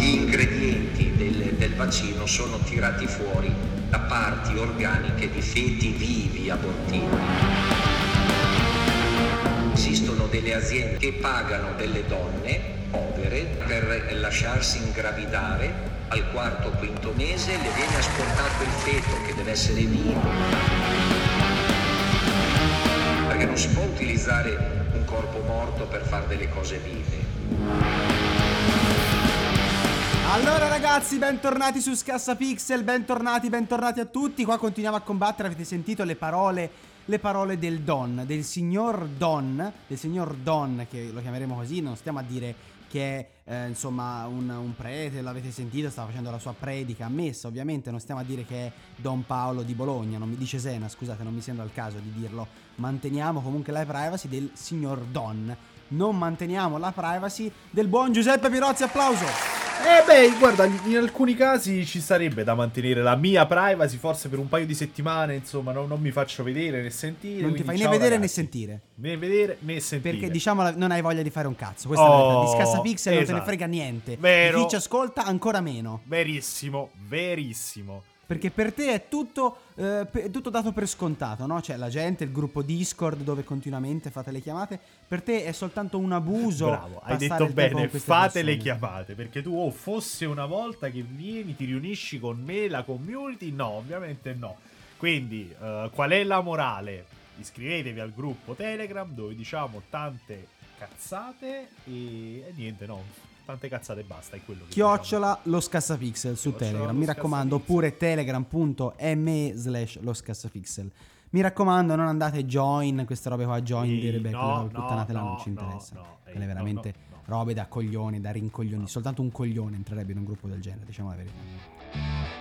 Gli ingredienti del, del vaccino sono tirati fuori da parti organiche di feti vivi abortiti. Esistono delle aziende che pagano delle donne povere per lasciarsi ingravidare al quarto o quinto mese le viene asportato il feto che deve essere vivo. Perché non si può utilizzare un corpo morto per fare delle cose vive. Allora ragazzi, bentornati su Scassa Pixel, bentornati, bentornati a tutti. Qua continuiamo a combattere, avete sentito le parole, le parole del Don, del signor Don, del signor Don, che lo chiameremo così, non stiamo a dire che è eh, insomma un, un, prete, l'avete sentito, stava facendo la sua predica ammessa, ovviamente non stiamo a dire che è Don Paolo di Bologna, non mi dice Sena, scusate, non mi sembra il caso di dirlo. Manteniamo comunque la privacy del signor Don, non manteniamo la privacy del buon Giuseppe Pirozzi, applauso! Eh beh, guarda, in alcuni casi ci sarebbe da mantenere la mia privacy, forse per un paio di settimane, insomma, no, non mi faccio vedere né sentire. Non ti fai né vedere ragazzi. né sentire. Né vedere né sentire. Perché diciamo non hai voglia di fare un cazzo. Questa oh, è la verità. Di Scassapixel esatto. non te ne esatto. frega niente. Vero. Di chi ci ascolta ancora meno. Verissimo, verissimo. Perché per te è tutto, eh, è tutto, dato per scontato, no? Cioè la gente, il gruppo Discord dove continuamente fate le chiamate, per te è soltanto un abuso. Bravo, hai detto bene, fate persone. le chiamate. Perché tu, oh, fosse una volta che vieni, ti riunisci con me, la community, no, ovviamente no. Quindi, uh, qual è la morale? Iscrivetevi al gruppo Telegram dove diciamo tante cazzate e, e niente, no tante cazzate e basta. È quello che Chiocciola diciamo. lo scassapixel su Chiocciola Telegram. Mi raccomando, oppure telegram.me slash lo scassapixel. Mi raccomando, non andate join, queste robe qua, join sì, di Rebecca, no, puttanatela no, non ci interessa. No, no, Quelle veramente robe da coglioni, da rincoglioni. Soltanto un coglione entrerebbe in un gruppo del genere, diciamo la verità.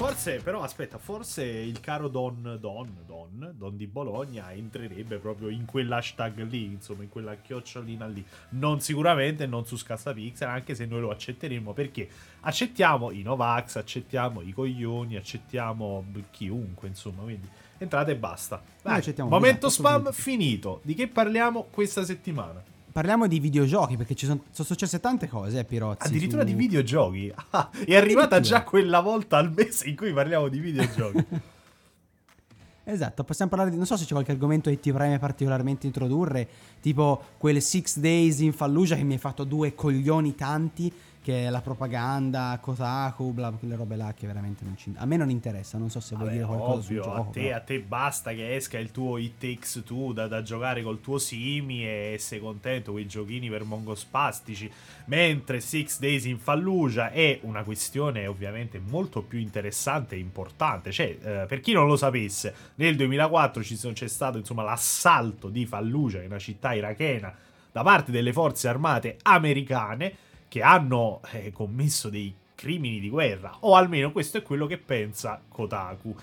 Forse, però, aspetta, forse il caro Don, Don, Don, Don di Bologna entrerebbe proprio in quell'hashtag lì, insomma, in quella chiocciolina lì. Non sicuramente, non su Scassapixel, anche se noi lo accetteremo, perché accettiamo i Novax, accettiamo i coglioni, accettiamo chiunque, insomma, quindi entrate e basta. Vai, momento spam finito. Di che parliamo questa settimana? Parliamo di videogiochi perché ci sono, sono successe tante cose, eh, Pirozzi. Addirittura su... di videogiochi. Ah, è arrivata già quella volta al mese in cui parliamo di videogiochi. esatto, possiamo parlare di... Non so se c'è qualche argomento che ti preme particolarmente introdurre, tipo quel Six Days in Fallujah che mi hai fatto due coglioni tanti che è la propaganda, Kotaku, bla, quelle robe là che veramente non ci... A me non interessa, non so se vuoi dire qualcosa ovvio, sul gioco. A te, però. a te basta che esca il tuo It Takes Two da, da, giocare col tuo Simi e sei contento quei giochini per mongospastici, mentre Six Days in Fallujah è una questione ovviamente molto più interessante e importante. Cioè, eh, per chi non lo sapesse, nel 2004 ci sono, c'è stato insomma l'assalto di Fallujah, che è una città irachena, da parte delle forze armate americane che hanno eh, commesso dei crimini di guerra, o almeno questo è quello che pensa Kotaku.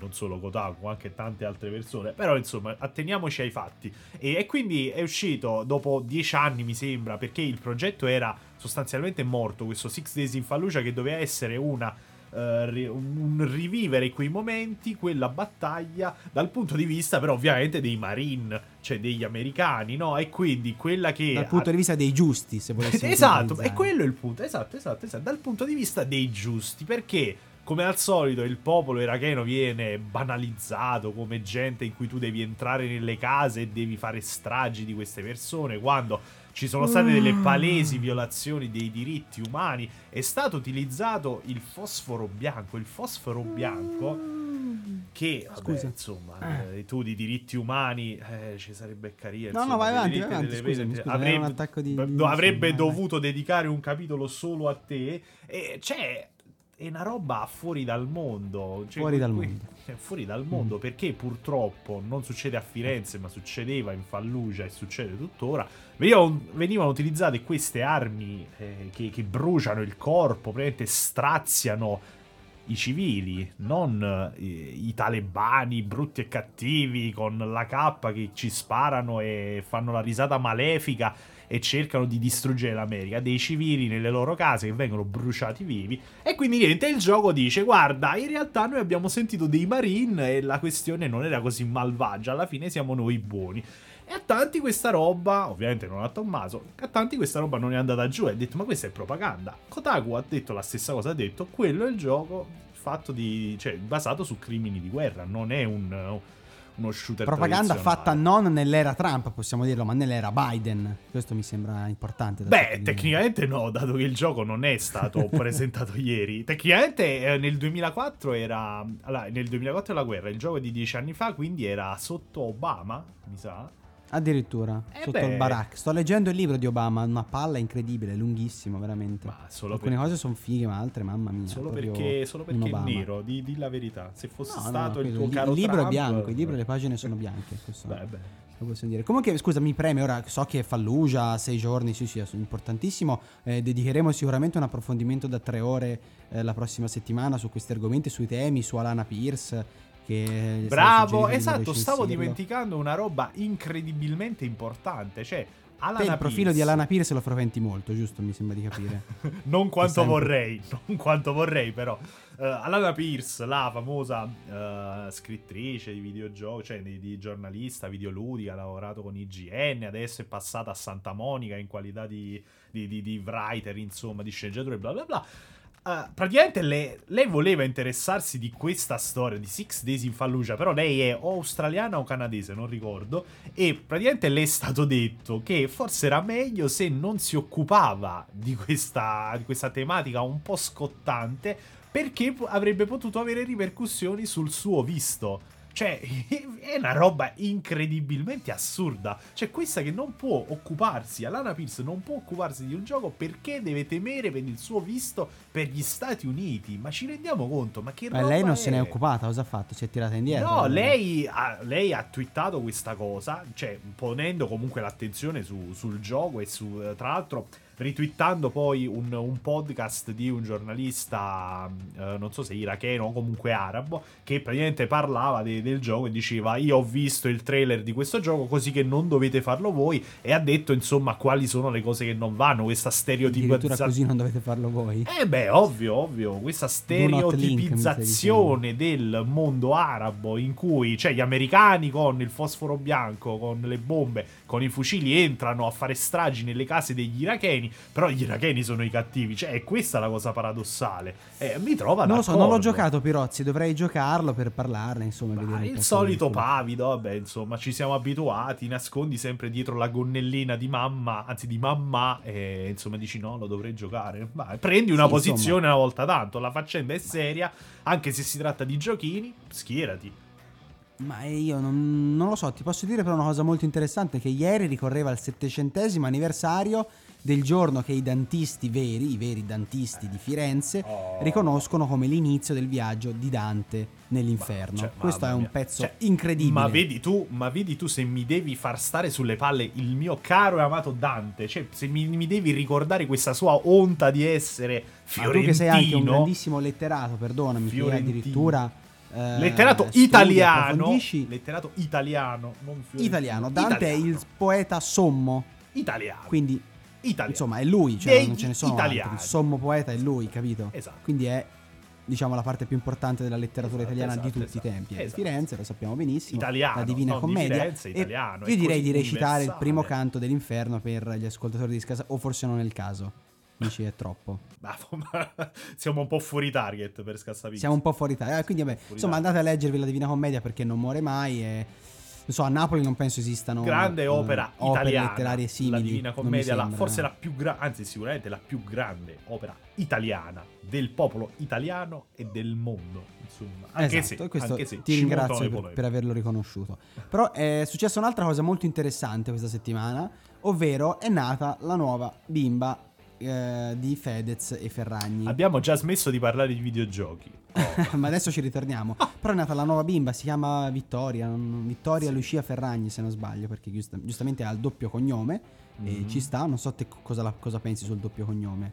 Non solo Kotaku, anche tante altre persone, però insomma, atteniamoci ai fatti. E, e quindi è uscito dopo dieci anni, mi sembra, perché il progetto era sostanzialmente morto, questo Six Days in Fallujah, che doveva essere una Uh, un rivivere quei momenti, quella battaglia dal punto di vista però ovviamente dei Marine, cioè degli americani, no? E quindi quella che... Dal punto di vista dei giusti, se volessi Esatto, e quello è il punto, esatto, esatto, esatto, dal punto di vista dei giusti, perché come al solito il popolo iracheno viene banalizzato come gente in cui tu devi entrare nelle case e devi fare stragi di queste persone, quando ci sono state delle mm. palesi violazioni dei diritti umani, è stato utilizzato il fosforo bianco, il fosforo bianco che, vabbè, Scusa. insomma, eh. tu di diritti umani eh, ci sarebbe carriera. No, insomma, no, vai avanti, vai avanti, scusami, scusami, avrebbe, di, di, dovuto dedicare un capitolo solo a te e c'è è una roba fuori dal mondo. Cioè, fuori dal que- mondo. cioè, fuori dal mondo, Mm. perché purtroppo non succede a Firenze, ma succedeva in Fallugia e succede tuttora. Venivano, venivano utilizzate queste armi eh, che, che bruciano il corpo, praticamente straziano i civili, non eh, i talebani brutti e cattivi con la cappa che ci sparano e fanno la risata malefica e cercano di distruggere l'America, dei civili nelle loro case che vengono bruciati vivi. E quindi niente, il gioco dice: Guarda, in realtà noi abbiamo sentito dei Marine e la questione non era così malvagia, alla fine siamo noi buoni. E a tanti questa roba, ovviamente non a Tommaso, a tanti questa roba non è andata giù ha detto ma questa è propaganda. Kotaku ha detto la stessa cosa, ha detto quello è il gioco fatto di, cioè basato su crimini di guerra, non è un, uno shooter Propaganda fatta non nell'era Trump, possiamo dirlo, ma nell'era Biden. Questo mi sembra importante. Beh, tecnicamente no, dato che il gioco non è stato presentato ieri. Tecnicamente eh, nel 2004 era... Allora, nel 2004 è la guerra, il gioco è di dieci anni fa, quindi era sotto Obama, mi sa. Addirittura, Eh sotto beh. il Barack. Sto leggendo il libro di Obama, una palla incredibile, lunghissimo, veramente. Ma solo, Alcune per- cose sono fighe, ma altre, mamma mia. solo perché, solo perché è nero, di, di la verità. Se fosse No, stato no, il tuo il, caro il libro Trump, è bianco, il libro e le pagine sono bianche. Questo Beh, beh. lo possiamo dire. Comunque, scusa, mi preme ora. So che Fallujah, sei giorni, sì, sì, è importantissimo. Eh, dedicheremo sicuramente un approfondimento da tre ore eh, la prossima settimana su questi argomenti, sui temi, su Alana Pierce. Stato Bravo, esatto, stavo dimenticando una roba incredibilmente importante, cioè Alana Te il profilo Pierce. di Alana Pierce lo frequenti molto, giusto? Mi sembra di capire. non quanto vorrei, non quanto vorrei però. Eh, Alana Pierce, la famosa eh, scrittrice di videogiochi, cioè di, di giornalista videoludica, ha lavorato con IGN, adesso è passata a Santa Monica in qualità di, di, di- di writer, insomma, di sceneggiatore, bla bla bla. Eh, praticamente lei, lei voleva interessarsi di questa storia di Six Days in Fallujah, però lei è o australiana o canadese, non ricordo, e praticamente le è stato detto che forse era meglio se non si occupava di questa, di questa tematica un po' scottante, perché avrebbe potuto avere ripercussioni sul suo visto. Cioè, è una roba incredibilmente assurda. Cioè, questa che non può occuparsi, Alana Pierce non può occuparsi di un gioco perché deve temere per il suo visto per gli Stati Uniti. Ma ci rendiamo conto? Ma che Ma lei non è? se n'è occupata, cosa ha fatto? Si è tirata indietro? No, lei ha, lei ha twittato questa cosa, cioè ponendo comunque l'attenzione su- sul gioco e su, tra l'altro, ritwittando poi un, un podcast di un giornalista, eh, non so se iracheno o comunque arabo, che praticamente parlava de- del gioco e diceva io ho visto il trailer di questo gioco così che non dovete farlo voi e ha detto insomma quali sono le cose che non vanno, questa stereotipizzazione. così non dovete farlo voi. Eh beh, ovvio, ovvio, questa not link, stereotipizzazione del mondo arabo in cui, cioè, gli americani con il fosforo bianco, con le bombe, con i fucili entrano a fare stragi nelle case degli iracheni, però gli iracheni sono i cattivi, cioè, è questa la cosa paradossale. Eh, mi trova Non lo so, non l'ho giocato Pirozzi, dovrei giocarlo per parlarne, insomma, Ma il solito pavido, vabbè, insomma, ci siamo abituati, nascondi sempre dietro la gonnellina di mamma, anzi di mamma, e insomma dici no, lo dovrei giocare. Ma prendi una Sì, posizione una volta tanto, la faccenda è seria, anche se si tratta di giochini, schierati. Ma io non, non lo so, ti posso dire però una cosa molto interessante, che ieri ricorreva il settecentesimo anniversario del giorno che i dantisti veri, i veri dantisti di Firenze, Oh. riconoscono come l'inizio del viaggio di Dante nell'inferno. Cioè, Questo è un pezzo Cioè, incredibile. Ma vedi tu, ma vedi tu se mi devi far stare sulle palle il mio caro e amato Dante, cioè se mi, mi devi ricordare questa sua onta di essere Ma fiorentino. tu che sei anche un grandissimo letterato, perdonami, Fiorentino. addirittura... eh, Letterato studi, italiano, letterato italiano, non fiorentino. Italiano, Dante è Italiano. il poeta sommo, italiano. quindi italiano. insomma è lui, cioè Degli non ce ne sono italiani. altri, il sommo poeta è lui, capito? Esatto. Quindi è diciamo la parte più importante della letteratura Esatto, italiana di esatto, tutti esatto. i tempi. Esatto. Firenze, lo sappiamo benissimo. Italiano, la Divina di Commedia. Firenze, E italiano, io direi di recitare il universale. primo canto dell'inferno per gli ascoltatori di Scasa, o forse non è il caso. Dici è troppo. Siamo un po' fuori target per Scassavizzi. Siamo un po' fuori Italia. Eh, quindi vabbè, Fuori insomma, Italia. andate a leggervi la Divina Commedia perché non muore mai. E so, a Napoli non penso esistano grande eh, opera opere italiana. letterarie simili. La Divina Commedia, la- forse la più grande, anzi sicuramente la più grande opera italiana del popolo italiano e del mondo. Insomma, anche esatto, se, questo anche se ti ringrazio per, per averlo riconosciuto. Però è successa un'altra cosa molto interessante questa settimana, ovvero è nata la nuova bimba eh, di Fedez e Ferragni. Abbiamo già smesso di parlare di videogiochi. Oh. Ma adesso ci ritorniamo. Però è nata la nuova bimba, si chiama Vittoria. non- Vittoria Sì. Lucia Ferragni, se non sbaglio, perché giusta- giustamente ha il doppio cognome. E Mhm. ci sta. Non so te co- cosa, la- cosa pensi sul doppio cognome.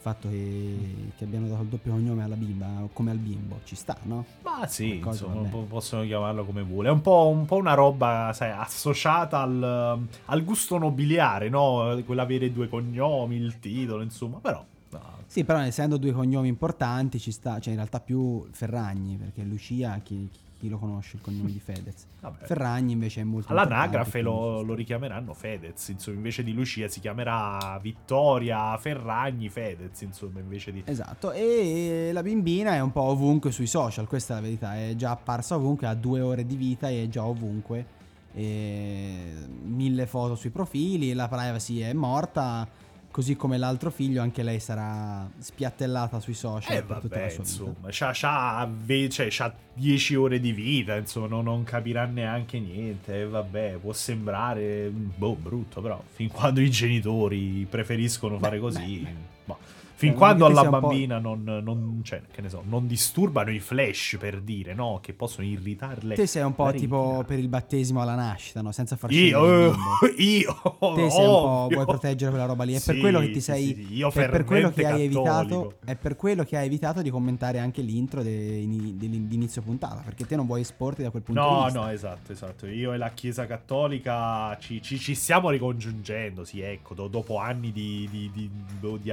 Il fatto che, che abbiano dato il doppio cognome alla bimba, come al bimbo, ci sta, no? Ma sì, Qualcosa insomma, possono chiamarlo come vuole. È un po', un po' una roba, sai, associata al, al gusto nobiliare, no? Quell'avere due cognomi, il titolo, insomma, però... no. Sì, però essendo due cognomi importanti ci sta, cioè in realtà più Ferragni, perché Lucia, chi, chi lo conosce il cognome di Fedez? Vabbè. Ferragni invece è molto All'anagrafe lo, lo richiameranno Fedez, insomma, invece di Lucia si chiamerà Vittoria Ferragni Fedez, insomma, invece di... Esatto, e la bimbina è un po' ovunque sui social, questa è la verità, è già apparsa ovunque, ha due ore di vita e è già ovunque, e mille foto sui profili, la privacy è morta, così come l'altro figlio, anche lei sarà spiattellata sui social Eh per tutta la vabbè, sua vita. insomma, c'ha, c'ha, ve- cioè, c'ha 10 ore di vita, insomma, non, non capirà neanche niente, e vabbè, può sembrare, boh, brutto, però, fin quando i genitori preferiscono fare così, boh. Fin Eh, quando alla bambina non, non, cioè, che ne so, non disturbano i flash, per dire, no, che possono irritarle. Te sei un po' tipo per il battesimo alla nascita, no? Senza far scendere il Io, bimbo. io, Te sei un po', ovvio. vuoi proteggere quella roba lì. È per Sì, quello che ti sei. sì, sì. Io è per quello che hai evitato. È per quello che hai evitato di commentare anche l'intro de- in- dell'inizio puntata. Perché te non vuoi esporti da quel punto di No, vista. no, esatto, esatto. Io e la Chiesa Cattolica ci, ci- ci stiamo ricongiungendo, sì, ecco, do- dopo anni di, di- di- boh, di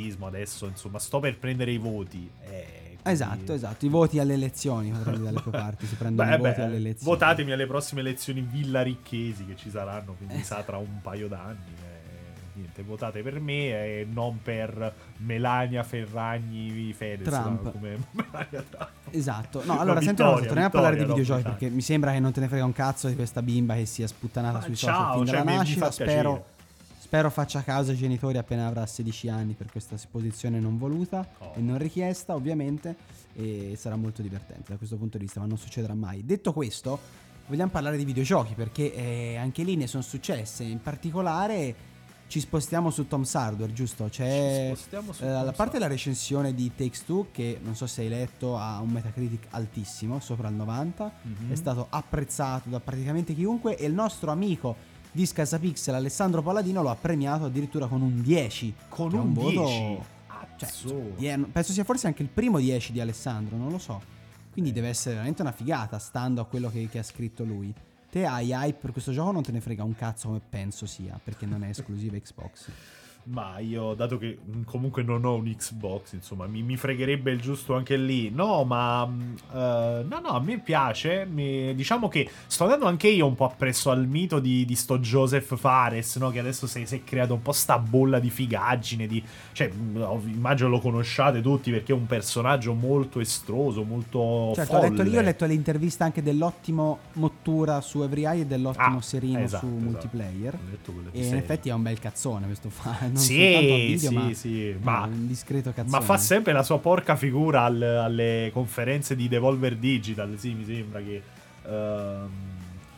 agnosticismo, adesso, insomma, sto per prendere i voti. eh, quindi- Esatto, esatto. I voti alle elezioni potrebbe dalle tue parti. Si prendono Beh, i voti beh, alle elezioni. votatemi alle prossime elezioni villaricchesi che ci saranno, quindi sa tra un paio d'anni. eh, niente, votate per me e non per Melania Ferragni Fedez. Trump. no, come Melania Trump. Esatto. No, allora senti una cosa, torniamo a parlare di Vittoria, no, videogiochi Ferragni. perché mi sembra che non te ne frega un cazzo di questa bimba che sia sputtanata Ma sui ciao, social fin cioè, dalla nascita. Spero, piacere. Spero faccia causa ai genitori appena avrà 16 anni per questa posizione non voluta Oh. e non richiesta, ovviamente. E sarà molto divertente da questo punto di vista, ma non succederà mai. Detto questo, vogliamo parlare di videogiochi perché eh, anche lì ne sono successe. In particolare ci spostiamo su Tom's Hardware, giusto? C'è Ci spostiamo su eh, a Tom's parte la recensione di Takes Two, che non so se hai letto, ha un Metacritic altissimo, sopra il 90. Mhm. È stato apprezzato da praticamente chiunque. E il nostro amico di Scasapixel, Alessandro Palladino, lo ha premiato addirittura con un 10. Con è un voto- 10. Cioè, Azzo. die- penso sia forse anche il primo 10 di Alessandro, non lo so. Quindi deve essere veramente una figata, stando a quello che, che ha scritto lui. Te hai hype per questo gioco non te ne frega un cazzo come penso sia, perché non è esclusiva Xbox. Ma io, dato che mm, comunque non ho un Xbox, insomma, mi, mi fregherebbe il giusto anche lì. No, ma. eh, no, no, a me piace. mi- diciamo che sto andando anche io un po' appresso al mito di, di sto Joseph Fares, no? Che adesso si, è creato un po' sta bolla di figaggine. Di, cioè, mm, immagino lo conosciate tutti perché è un personaggio molto estroso, molto. Certo, ho letto, folle. io ho letto l'intervista anche dell'ottimo Mottura su Every Eye e dell'ottimo Ah, Serino esatto, su esatto. multiplayer. Letto quelle E in effetti è un bel cazzone questo fa. Non Sì, soltanto a video, sì, ma sì, ma- un discreto cazzone. Ma fa sempre la sua porca figura al- alle conferenze di Devolver Digital. Sì, mi sembra che. ehm,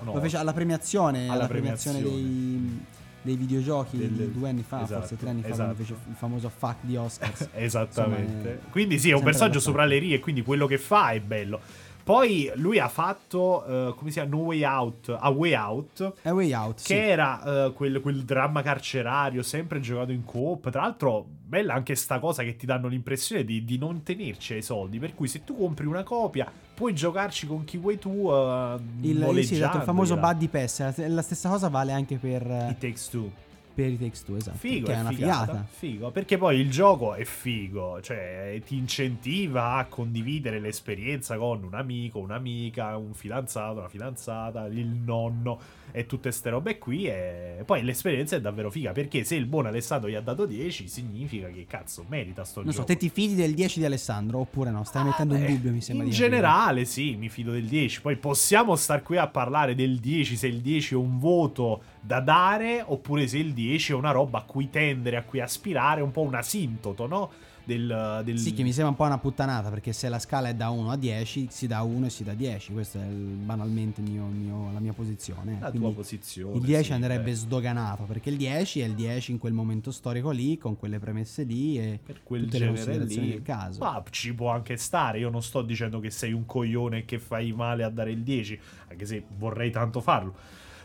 no, Lo fece alla premiazione, alla, Alla premiazione, premiazione. dei, dei videogiochi Del- di due anni fa, esatto, forse tre anni fa, esatto. fece il famoso fuck di Oscars. Esattamente. Insomma, quindi sì, è un personaggio sopra le righe, quindi quello che fa è bello. Poi lui ha fatto, eh, come si chiama, No Way Out, A Way Out, A Way Out, sì. che era eh, quel, quel dramma carcerario, sempre giocato in coop. Tra l'altro, bella anche sta cosa che ti danno l'impressione di, di non tenerci ai soldi. Per cui, se tu compri una copia, puoi giocarci con chi vuoi tu. eh, Il, sì, esatto, il famoso Buddy Pass. La, la stessa cosa vale anche per, It Takes Two. Per i Takes Two, esatto. Figo, che è, una figata, figata. Figo, perché poi il gioco è figo, cioè ti incentiva a condividere l'esperienza con un amico, un'amica, un fidanzato, una fidanzata, il nonno e tutte ste robe qui. E poi l'esperienza è davvero figa, perché se il buon Alessandro gli ha dato 10, significa che cazzo merita sto Non so, gioco. te ti fidi del 10 di Alessandro oppure no? Stai mettendo in Eh, dubbio, mi sembra In di generale, sì, mi fido del 10. Poi possiamo star qui a parlare del 10, se il 10 è un voto da dare, oppure se il 10 è una roba a cui tendere, a cui aspirare, un po' un asintoto, no? del, del... Sì, che mi sembra un po' una puttanata perché se la scala è da 1 a 10 si dà 1 e si dà 10, questa è banalmente mio, mio, la mia posizione. La Quindi tua posizione. Il 10 sì, andrebbe beh. sdoganato perché il 10 è il 10 in quel momento storico lì, con quelle premesse lì e per quel tutte le genere considerazioni lì del caso. Ma ci può anche stare. Io non sto dicendo che sei un coglione e che fai male a dare il 10, anche se vorrei tanto farlo.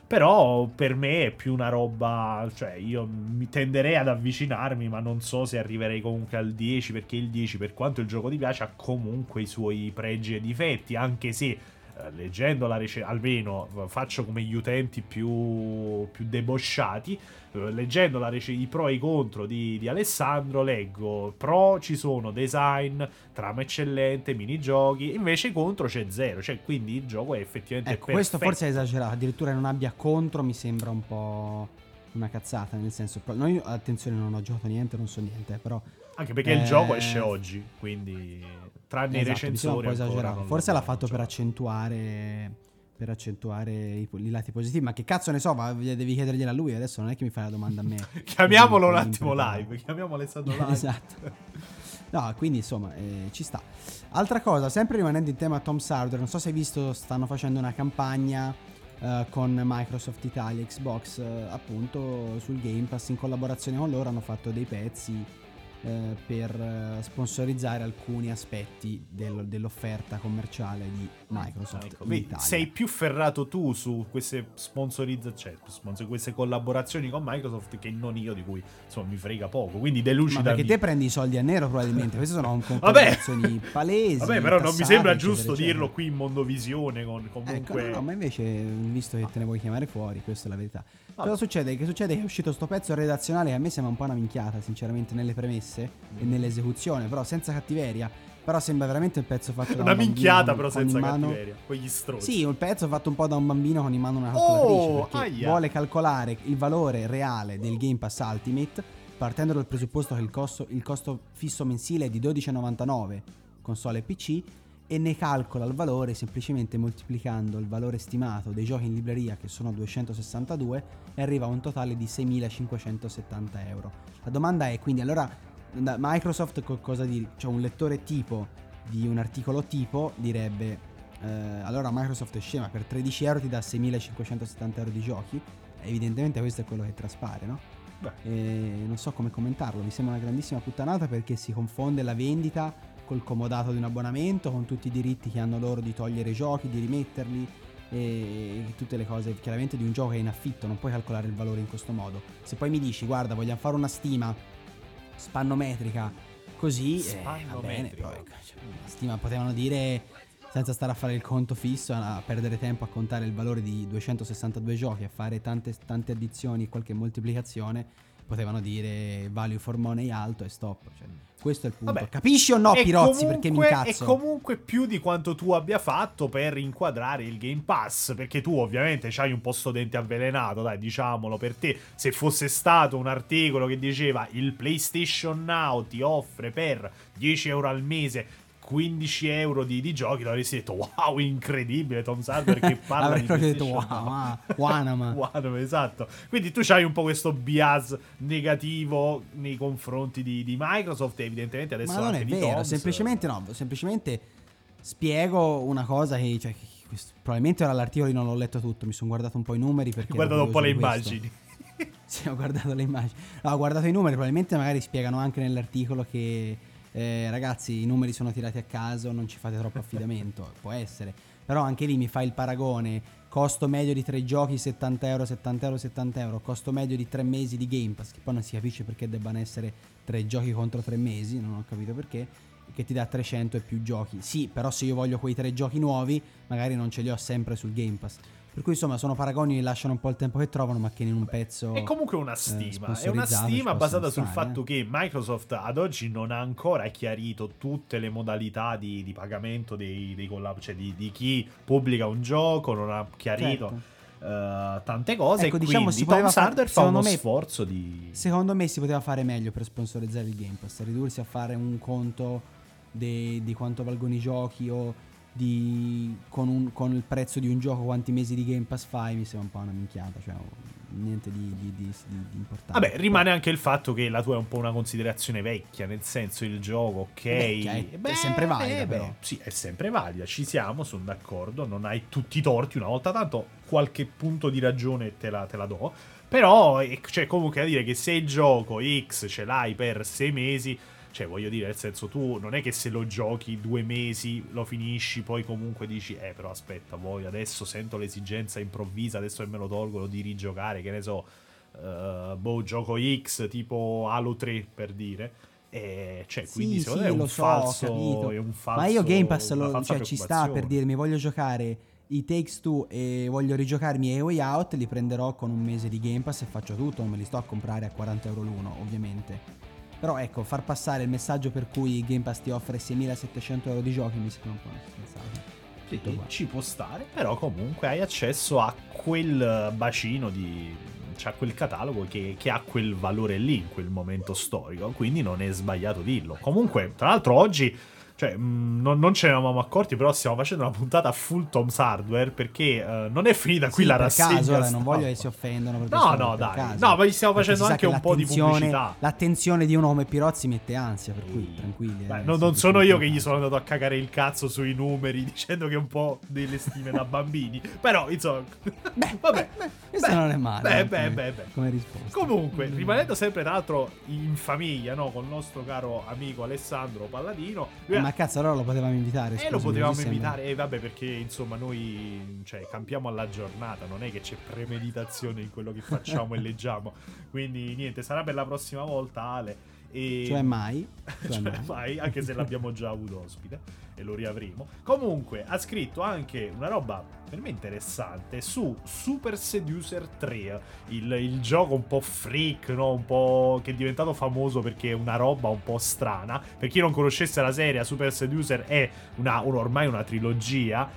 Però per me è più una roba. Cioè, io mi tenderei ad avvicinarmi, ma non so se arriverei comunque al 10. Perché il 10, per quanto il gioco ti piace, ha comunque i suoi pregi e difetti. Anche se leggendo la recensione, almeno eh, faccio come gli utenti più, più debosciati. eh, Leggendo la rec- i pro e i contro di, di Alessandro, leggo pro ci sono design, trama eccellente, minigiochi, invece contro c'è zero. Cioè, quindi il gioco è effettivamente Ecco, questo perfetto. forse è esagerato, addirittura non abbia contro mi sembra un po' una cazzata, nel senso, però- no, io, attenzione, non ho giocato niente, non so niente, eh, però Anche perché il Eh, gioco esce oggi, quindi tranne i esatto, sembra recensori ancora Forse l'ha fatto per accentuare per accentuare i, i lati positivi, ma che cazzo ne so, ma devi chiedergliela a lui, adesso non è che mi fai la domanda a me. Chiamiamolo un attimo live, chiamiamo Alessandro live. esatto. No, quindi insomma, eh, ci sta. Altra cosa, sempre rimanendo in tema Tom Sawyer, non so se hai visto, stanno facendo una campagna eh, con Microsoft Italia, Xbox, eh, appunto sul Game Pass, in collaborazione con loro hanno fatto dei pezzi eh, per eh, sponsorizzare alcuni aspetti del- dell'offerta commerciale di Microsoft Ecco, vedi, sei più ferrato tu su queste sponsorizzazioni, cioè, queste collaborazioni con Microsoft che non io, di cui insomma mi frega poco. Quindi Ma delucidami. perché te prendi i soldi a nero probabilmente, queste sono collaborazioni palesi. Vabbè, però non mi tassate, sembra giusto eccetera. dirlo qui in Mondovisione. Con, Ecco, comunque, no, no, ma invece, visto che te ne vuoi chiamare fuori, questa è la verità. Cosa Vabbè. succede? Che succede che è uscito sto pezzo redazionale che a me sembra un po' una minchiata, sinceramente, nelle premesse e Mm. nell'esecuzione, però senza cattiveria. Però sembra veramente un pezzo fatto da un una bambino minchiata, con- però con senza mano... cattiveria. Quegli stronzi. Sì, un pezzo fatto un po' da un bambino con in mano una calcolatrice Oh, perché aia. vuole calcolare il valore reale del Game Pass Ultimate partendo dal presupposto che il costo, il costo fisso mensile è di 12,99 console e PC e ne calcola il valore semplicemente moltiplicando il valore stimato dei giochi in libreria che sono 262 e arriva a un totale di 6.570 euro. La domanda è quindi allora da Microsoft co- cosa dire? Cioè un lettore tipo di un articolo tipo direbbe eh, allora Microsoft è scema per 13 euro ti dà 6.570 euro di giochi evidentemente questo è quello che traspare no? Beh. E non so come commentarlo mi sembra una grandissima puttanata perché si confonde la vendita col comodato di un abbonamento con tutti i diritti che hanno loro di togliere i giochi di rimetterli e tutte le cose chiaramente di un gioco che è in affitto non puoi calcolare il valore in questo modo se poi mi dici guarda vogliamo fare una stima spannometrica così eh, va bene Spannometrica. però cioè, stima potevano dire senza stare a fare il conto fisso a perdere tempo a contare il valore di 262 giochi a fare tante, tante addizioni e qualche moltiplicazione potevano dire value for money alto e stop cioè, questo è il punto Vabbè. capisci o no E Pirozzi perché mi comunque- incazzo E comunque più di quanto tu abbia fatto per inquadrare il Game Pass. Perché tu, ovviamente, c'hai un po' sto dente avvelenato, dai, diciamolo per te. Se fosse stato un articolo che diceva il PlayStation Now ti offre per 10 euro al mese. 15 euro di, di giochi, l'avresti detto wow, incredibile Tom Sarver che parla di proprio detto wow, PlayStation Now." ah, Wanama. Esatto. Quindi tu c'hai un po' questo bias negativo nei confronti di, di Microsoft e evidentemente adesso Ma non anche è vero, Toms. semplicemente no, semplicemente spiego una cosa che, cioè, che questo- probabilmente ora l'articolo io non l'ho letto tutto, mi sono guardato un po' i numeri perché... Guarda ero un po' le immagini. Sì, ho guardato le immagini. No, ho guardato i numeri, probabilmente magari spiegano anche nell'articolo che eh, ragazzi i numeri sono tirati a caso, non ci fate troppo affidamento, può essere. Però anche lì mi fa il paragone, costo medio di tre giochi 70 euro, 70 euro, 70 euro, costo medio di tre mesi di Game Pass, che poi non si capisce perché debbano essere tre giochi contro tre mesi, non ho capito perché, che ti dà 300 e più giochi. Sì, però se io voglio quei tre giochi nuovi, magari non ce li ho sempre sul Game Pass. Per cui insomma sono paragoni che lasciano un po' il tempo che trovano, ma che in un pezzo... È comunque una eh, stima. È una stima basata sul stare, fatto eh. che Microsoft ad oggi non ha ancora chiarito tutte le modalità di, di pagamento dei, dei collab, cioè di, di chi pubblica un gioco, non ha chiarito Certo. eh, tante cose. Ecco, diciamo, quindi si Tom Sandler fa uno me- sforzo di. Secondo me si poteva fare meglio per sponsorizzare il Game Pass, ridursi a fare un conto di quanto valgono i giochi o di, con, un- con il prezzo di un gioco quanti mesi di Game Pass fai mi sembra un po' una minchiata, cioè niente di, di- di- importante. Vabbè, rimane anche il fatto che la tua è un po' una considerazione vecchia, nel senso il gioco, ok. Vecchia, è- è sempre valida, però. Sì, è sempre valida, ci siamo, sono d'accordo, non hai tutti i torti una volta tanto, qualche punto di ragione te la, te la do. Però eh, c'è comunque da dire che se il gioco X ce l'hai per sei mesi, cioè voglio dire, nel senso tu non è che se lo giochi due mesi, lo finisci, poi comunque dici, eh però aspetta, voi adesso sento l'esigenza improvvisa, adesso che me lo tolgono di rigiocare, che ne so, eh, boh, gioco X tipo Halo 3 per dire. E cioè, Sì, quindi secondo me sì, è lo un so, falso, è un falso Ma io Game Pass lo- cioè, ci sta per dirmi voglio giocare i Takes Two e voglio rigiocarmi A Way Out, li prenderò con un mese di Game Pass e faccio tutto, non me li sto a comprare a 40 euro l'uno, ovviamente. Però ecco, far passare il messaggio per cui Game Pass ti offre 6700 euro di giochi mi sembra un po'. Tutto Sì, ci può stare, però comunque hai accesso a quel bacino di... cioè a quel catalogo che, che ha quel valore lì in quel momento storico, quindi non è sbagliato dirlo. Comunque, tra l'altro oggi, cioè, mh, non, non ce ne eravamo accorti, però stiamo facendo una puntata full Tom's Hardware perché eh, non è finita qui Sì, la per rassegna caso, ora non voglio che si offendano No, questo, no, dai. caso. No, ma gli stiamo Perché facendo anche che un po' di pubblicità. L'attenzione di un uomo e Pirozzi mette ansia, per cui tranquilli. Beh, eh, non, sono io che gli sono andato a cagare il cazzo sui numeri dicendo che è un po' delle stime da bambini. Però, insomma, vabbè. Questo Beh, non è male. Beh, eh, beh, beh, beh. come risposta. Comunque, Mm. rimanendo sempre tra l'altro in famiglia, no? Con il nostro caro amico Alessandro Palladino. lui Ma cazzo, allora lo potevamo invitare. eh, lo scusami, potevamo invitare, eh, vabbè, perché insomma noi cioè, campiamo alla giornata, non è che c'è premeditazione in quello che facciamo e leggiamo. Quindi niente, sarà per la prossima volta, Ale. E... Cioè mai. Cioè Cioè, mai. mai, anche se l'abbiamo già avuto ospite e lo riavremo. Comunque, ha scritto anche una roba per me interessante su Super Seducer 3, il, il gioco un po' freak, no? un po' che è diventato famoso perché è una roba un po' strana. Per chi non conoscesse la serie, Super Seducer è una, un- ormai una trilogia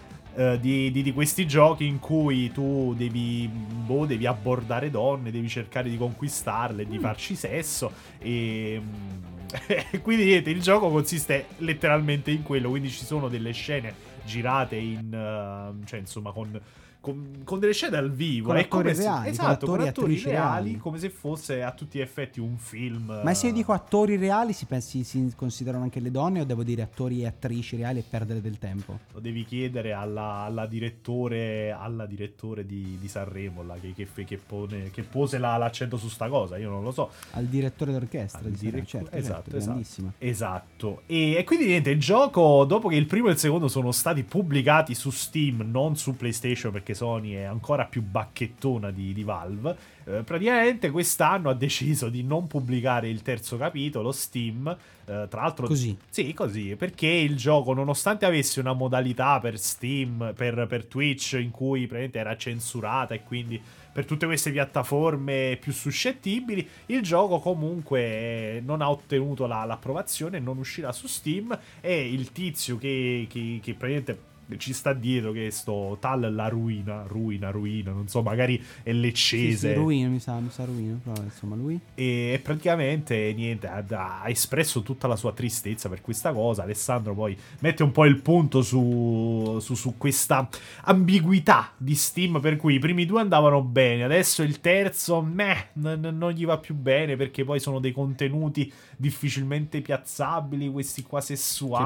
eh, di, di- di questi giochi in cui tu devi, boh, devi abbordare donne, devi cercare di conquistarle, di farci sesso e... mm, quindi niente, il gioco consiste letteralmente in quello, quindi ci sono delle scene girate in... eh, cioè insomma con... Con, con delle scene dal vivo Con attori come se- reali, con esatto, con attori e attori reali, reali. come se fosse a tutti gli effetti un film Ma se io eh, dico attori reali, si, pensi, si considerano anche le donne o devo dire attori e attrici reali e perdere del tempo? Lo devi chiedere alla, alla direttore, alla direttore di, di Sanremo là, che, che, che pone, che pose la- l'accento su sta cosa. Io non lo so. Al direttore d'orchestra Al di direc- certo, esatto, certo, esatto. Esatto. E, e quindi niente, il gioco, dopo che il primo e il secondo sono stati pubblicati su Steam, non su PlayStation, perché Sony è ancora più bacchettona di, di Valve, eh, praticamente quest'anno ha deciso di non pubblicare il terzo capitolo Steam. eh, tra l'altro, Così. Sì, così, perché il gioco, nonostante avesse una modalità per Steam, per, per Twitch, in cui praticamente era censurata e quindi per tutte queste piattaforme più suscettibili, il gioco comunque eh, non ha ottenuto la- l'approvazione, non uscirà su Steam e il tizio che, che, che praticamente ci sta dietro che sto tal la ruina, ruina, ruina, non so, magari è Sì, leccese. sì, Ruino, mi sa, mi sa Ruino, però insomma lui. E praticamente niente, ha, ha espresso tutta la sua tristezza per questa cosa. Alessandro poi mette un po' il punto su, su, su questa ambiguità di Steam. Per cui i primi due andavano bene, adesso il terzo, meh, n- non gli va più bene perché poi sono dei contenuti difficilmente piazzabili. Questi qua sessuali.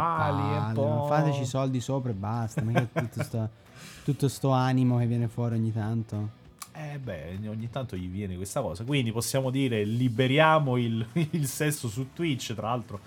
palle, fateci soldi sopra e basta. Ma che tutto sto, tutto sto animo che viene fuori ogni tanto. Eh beh, ogni tanto gli viene questa cosa. Quindi possiamo dire liberiamo il, il sesso su Twitch. Tra l'altro,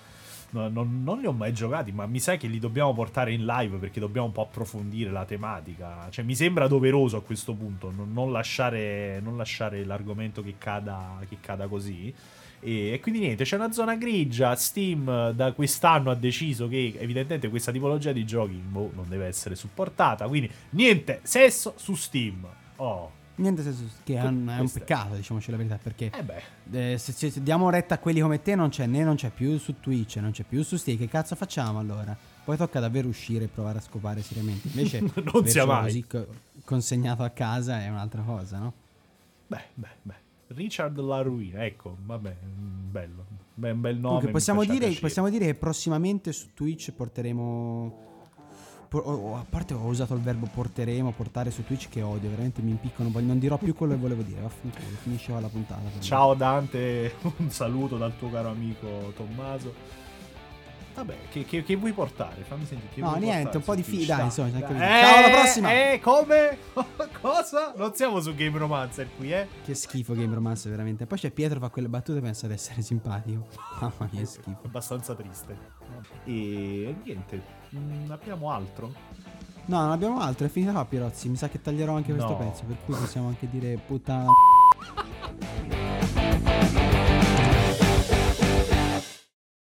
non, non li ho mai giocati, ma mi sa che li dobbiamo portare in live perché dobbiamo un po' approfondire la tematica. Cioè, mi sembra doveroso a questo punto non, non lasciare, non lasciare l'argomento che cada, che cada così. E, e quindi niente, c'è una zona grigia. Steam eh, da quest'anno ha deciso che evidentemente questa tipologia di giochi boh, non deve essere supportata. Quindi niente, sesso su Steam. Oh. Niente senso che è un, è un peccato, diciamoci la verità, perché Eh eh, se, se- diamo retta a quelli come te non c'è né non c'è più su Twitch, non c'è più su Steam, che cazzo facciamo allora? Poi tocca davvero uscire e provare a scopare seriamente. Invece Non sia mai. così co- consegnato a casa è un'altra cosa, no? beh, beh, beh. Richard La Ruina, ecco, vabbè, mm, bello. Beh, un bel nome. Comunque possiamo dire, possiamo dire che prossimamente su Twitch porteremo po- oh, a parte ho usato il verbo porteremo, portare su Twitch che odio, veramente mi impiccano, non dirò più quello che volevo dire, vaffanculo, finisce la puntata. per me. Ciao Dante, un saluto dal tuo caro amico Tommaso. Vabbè, che, che- che vuoi portare? Fammi sentire. Che No, niente, un po' di Twitch? fi- dai, insomma, dai. anche- Ciao, alla prossima! Eh, come? Cosa? Non siamo su Game Romancer qui, eh? Che schifo Game Romance veramente. Poi c'è Pietro fa quelle battute e pensa di essere simpatico. Mamma mia, che schifo. Abbastanza triste. E niente, mm, abbiamo altro? No, non abbiamo altro, è finita qua Pirozzi. Mi sa che taglierò anche questo No. pezzo, per cui possiamo anche dire puttana.